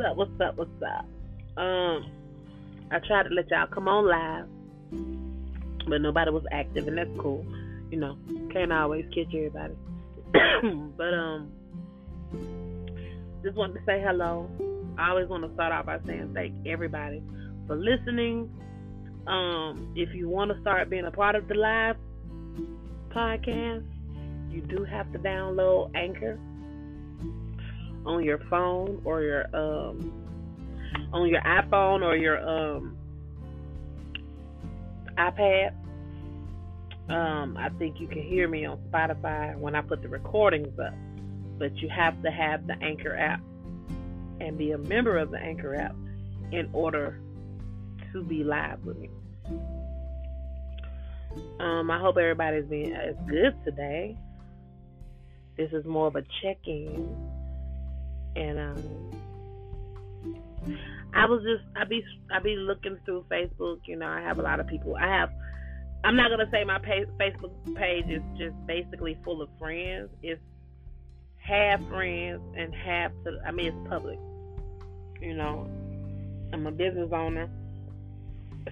up? What's up? What's up? Um, I tried to let y'all come on live, but nobody was active, and that's cool. You know, can't always catch everybody. but um, just wanted to say hello. I always want to start off by saying thank everybody for listening. Um, if you want to start being a part of the live podcast, you do have to download Anchor on your phone or your um on your iPhone or your um iPad. Um, I think you can hear me on Spotify when I put the recordings up, but you have to have the Anchor app and be a member of the Anchor app in order to be live with me. Um, I hope everybody's being as good today. This is more of a check-in, and um, I was just I be I be looking through Facebook. You know, I have a lot of people. I have. I'm not gonna say my Facebook page is just basically full of friends. It's half friends and half to. I mean, it's public. You know, I'm a business owner,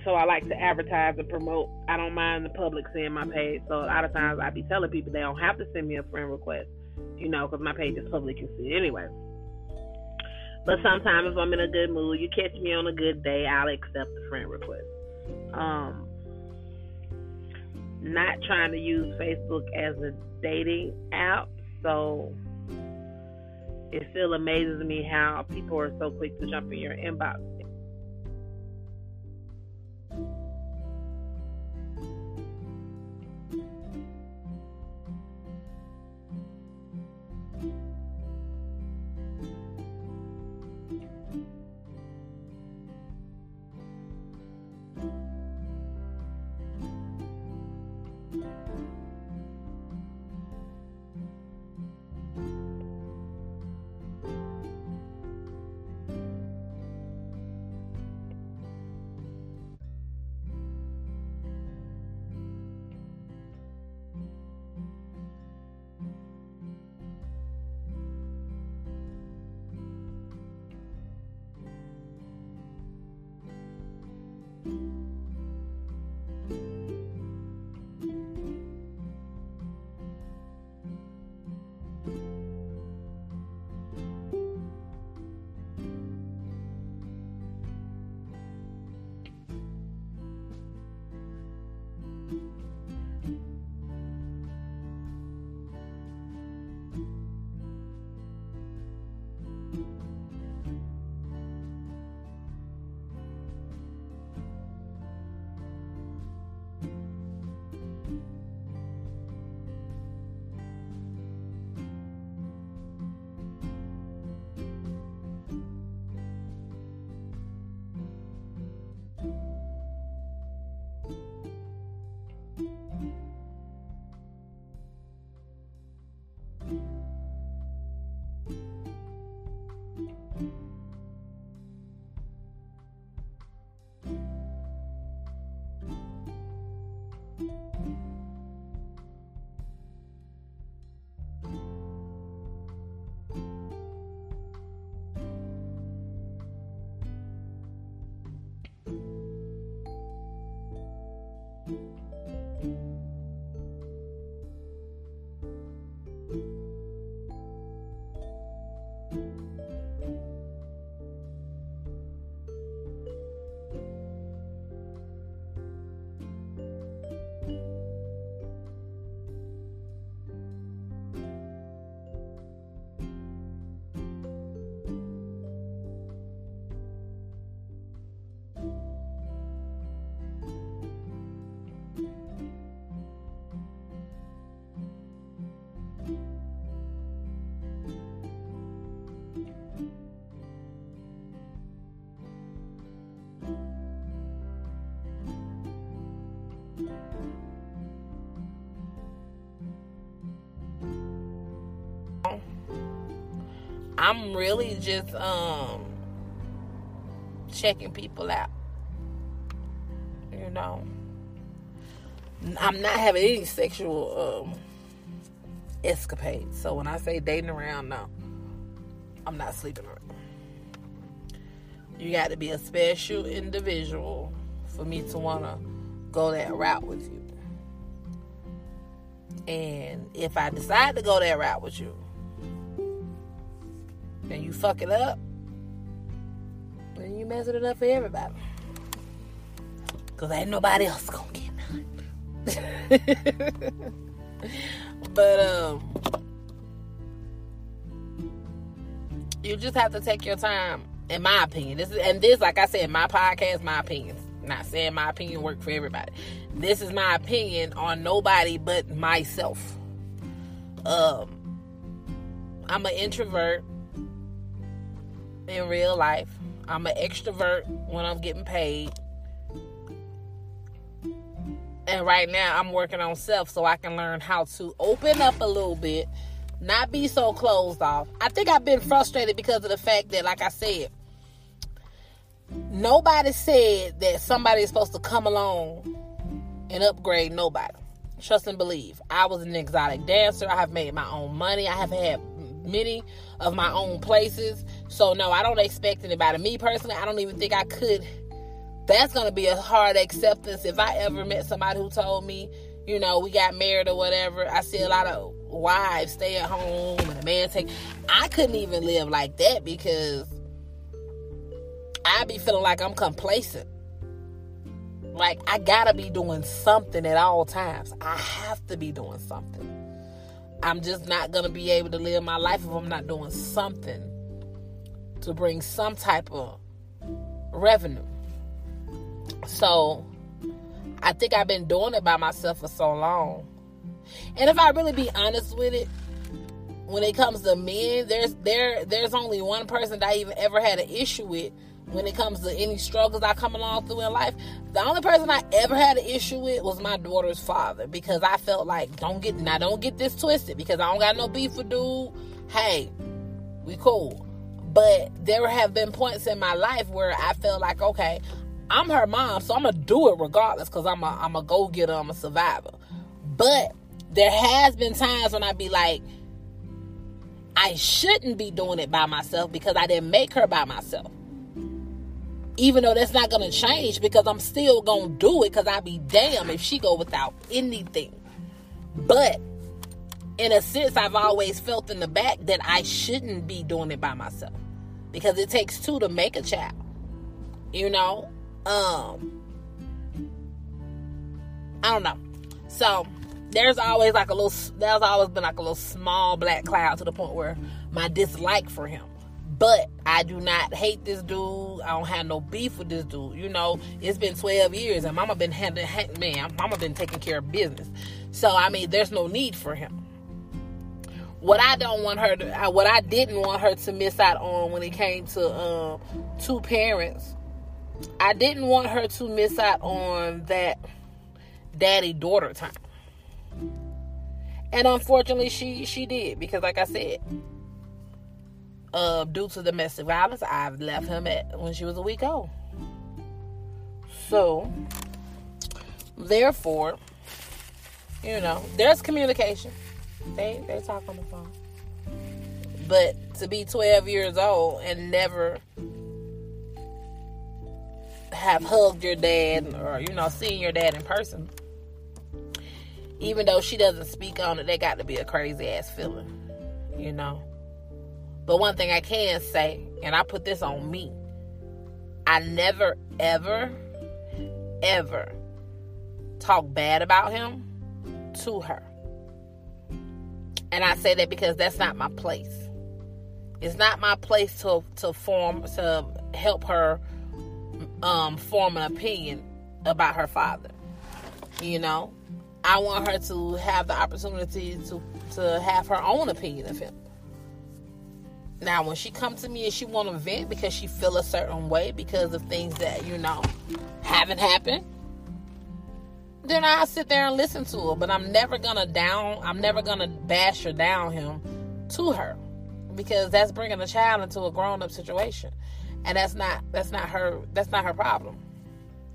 so I like to advertise and promote. I don't mind the public seeing my page. So a lot of times I be telling people they don't have to send me a friend request. You know, because my page is public, you see it anyway. But sometimes if I'm in a good mood, you catch me on a good day, I'll accept the friend request. Um, not trying to use Facebook as a dating app, so it still amazes me how people are so quick to jump in your inbox I'm really just um checking people out. You know. I'm not having any sexual um escapades. So when I say dating around, no. I'm not sleeping around. You got to be a special individual for me to want to go that route with you. And if I decide to go that route with you, and you fuck it up, then you mess it up for everybody. Cause ain't nobody else gonna get none. but um you just have to take your time, in my opinion. This is and this, like I said, my podcast, my opinion. Not saying my opinion work for everybody. This is my opinion on nobody but myself. Um I'm an introvert in real life. I'm an extrovert when I'm getting paid. And right now I'm working on self so I can learn how to open up a little bit, not be so closed off. I think I've been frustrated because of the fact that, like I said, nobody said that somebody is supposed to come along and upgrade nobody. Trust and believe. I was an exotic dancer. I have made my own money. I have had many of my own places. So no, I don't expect anybody. Me personally, I don't even think I could. That's gonna be a hard acceptance if I ever met somebody who told me, you know, we got married or whatever. I see a lot of wives stay at home and a man take. I couldn't even live like that because I'd be feeling like I'm complacent. Like I gotta be doing something at all times. I have to be doing something. I'm just not to be able to live my life if I'm not doing something to bring some type of revenue. So I think I've been doing it by myself for so long. And if I really be honest with it, when it comes to men, there's there there's only one person that I even ever had an issue with when it comes to any struggles I come along through in life. The only person I ever had an issue with was my daughter's father because I felt like don't get now don't get this twisted because I don't got no beef with dude. Hey, we cool. But there have been points in my life where I felt like, okay, I'm her mom, so I'm gonna do it regardless because I'm a I'm a go getter, I'm a survivor. But there has been times when I'd be like, I shouldn't be doing it by myself because I didn't make her by myself even though that's not gonna change because I'm still gonna do it because I'd be damn if she go without anything. But in a sense, I've always felt in the back that I shouldn't be doing it by myself because it takes two to make a child. You know, um, I don't know. So there's always like a little. There's always been like a little small black cloud to the point where my dislike for him but I do not hate this dude. I don't have no beef with this dude. You know, it's been 12 years and mama been handling, man, mama been taking care of business. So, I mean, there's no need for him. What I don't want her to, what I didn't want her to miss out on when it came to um, two parents, I didn't want her to miss out on that daddy daughter time. And unfortunately, she she did because, like I said, uh, due to domestic violence, I've left him at when she was a week old. So, therefore, you know, there's communication. They they talk on the phone. But to be 12 years old and never have hugged your dad or you know seen your dad in person, even though she doesn't speak on it, they got to be a crazy ass feeling, you know. But one thing I can say, and I put this on me, I never, ever, ever talk bad about him to her. And I say that because that's not my place. It's not my place to to form to help her um, form an opinion about her father. You know, I want her to have the opportunity to to have her own opinion of him. Now, when she come to me and she want to vent because she feel a certain way because of things that you know haven't happened, then I sit there and listen to her. But I'm never gonna down. I'm never gonna bash or down him to her because that's bringing a child into a grown up situation, and that's not that's not her that's not her problem.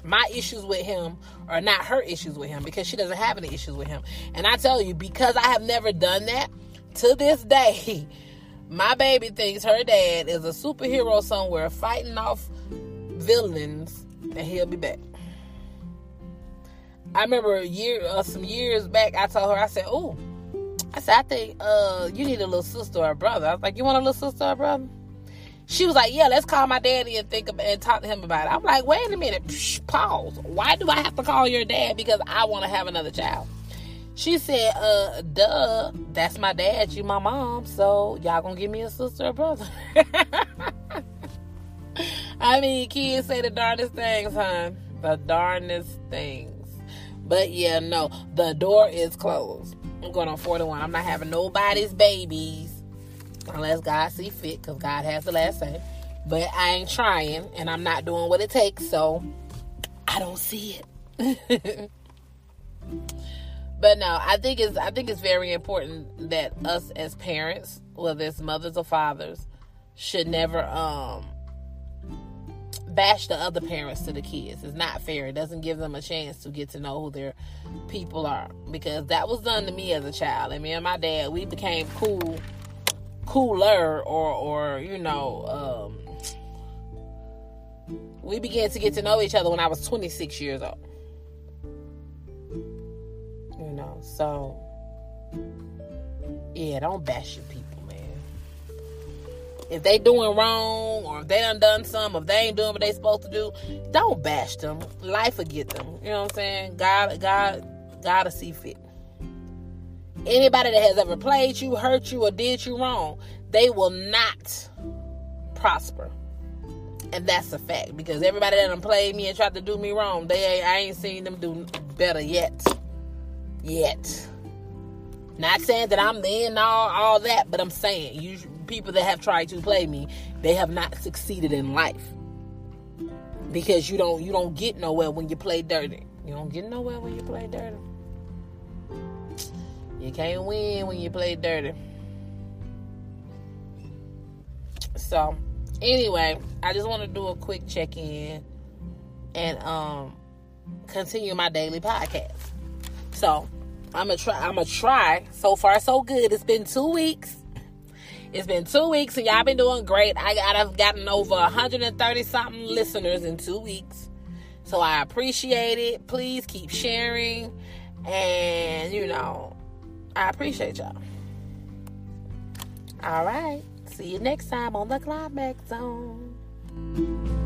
My issues with him are not her issues with him because she doesn't have any issues with him. And I tell you, because I have never done that to this day. My baby thinks her dad is a superhero somewhere fighting off villains, and he'll be back. I remember a year, uh, some years back, I told her, I said, "Oh, I said, I think uh, you need a little sister or brother." I was like, "You want a little sister or brother?" She was like, "Yeah, let's call my daddy and think about, and talk to him about it." I'm like, "Wait a minute, Psh, pause. Why do I have to call your dad because I want to have another child?" She said, "Uh, duh, that's my dad. You my mom, so y'all gonna give me a sister or brother." I mean, kids say the darndest things, huh? The darndest things. But yeah, no, the door is closed. I'm going on 41. I'm not having nobody's babies unless God see fit, because God has the last say. But I ain't trying, and I'm not doing what it takes, so I don't see it. but no, I think it's I think it's very important that us as parents, whether it's mothers or fathers, should never um bash the other parents to the kids. It's not fair. It doesn't give them a chance to get to know who their people are. Because that was done to me as a child. And me and my dad, we became cool, cooler, or or you know, um, we began to get to know each other when I was 26 years old. You know, so yeah, don't bash your people if they doing wrong or if they done done something, if they ain't doing what they supposed to do, don't bash them. Life will get them. You know what I'm saying? God, God, gotta see fit. Anybody that has ever played you, hurt you, or did you wrong, they will not prosper. And that's a fact because everybody that done played me and tried to do me wrong, they I ain't seen them do better yet. Yet. Not saying that I'm the end all all that, but I'm saying you people that have tried to play me, they have not succeeded in life. Because you don't you don't get nowhere when you play dirty. You don't get nowhere when you play dirty. You can't win when you play dirty. So, anyway, I just want to do a quick check-in and um continue my daily podcast. So, I'm gonna try. I'm gonna try. So far, so good. It's been two weeks. It's been two weeks, and y'all been doing great. I got I've gotten over 130 something listeners in two weeks, so I appreciate it. Please keep sharing, and you know, I appreciate y'all. All right, see you next time on the Climax Zone.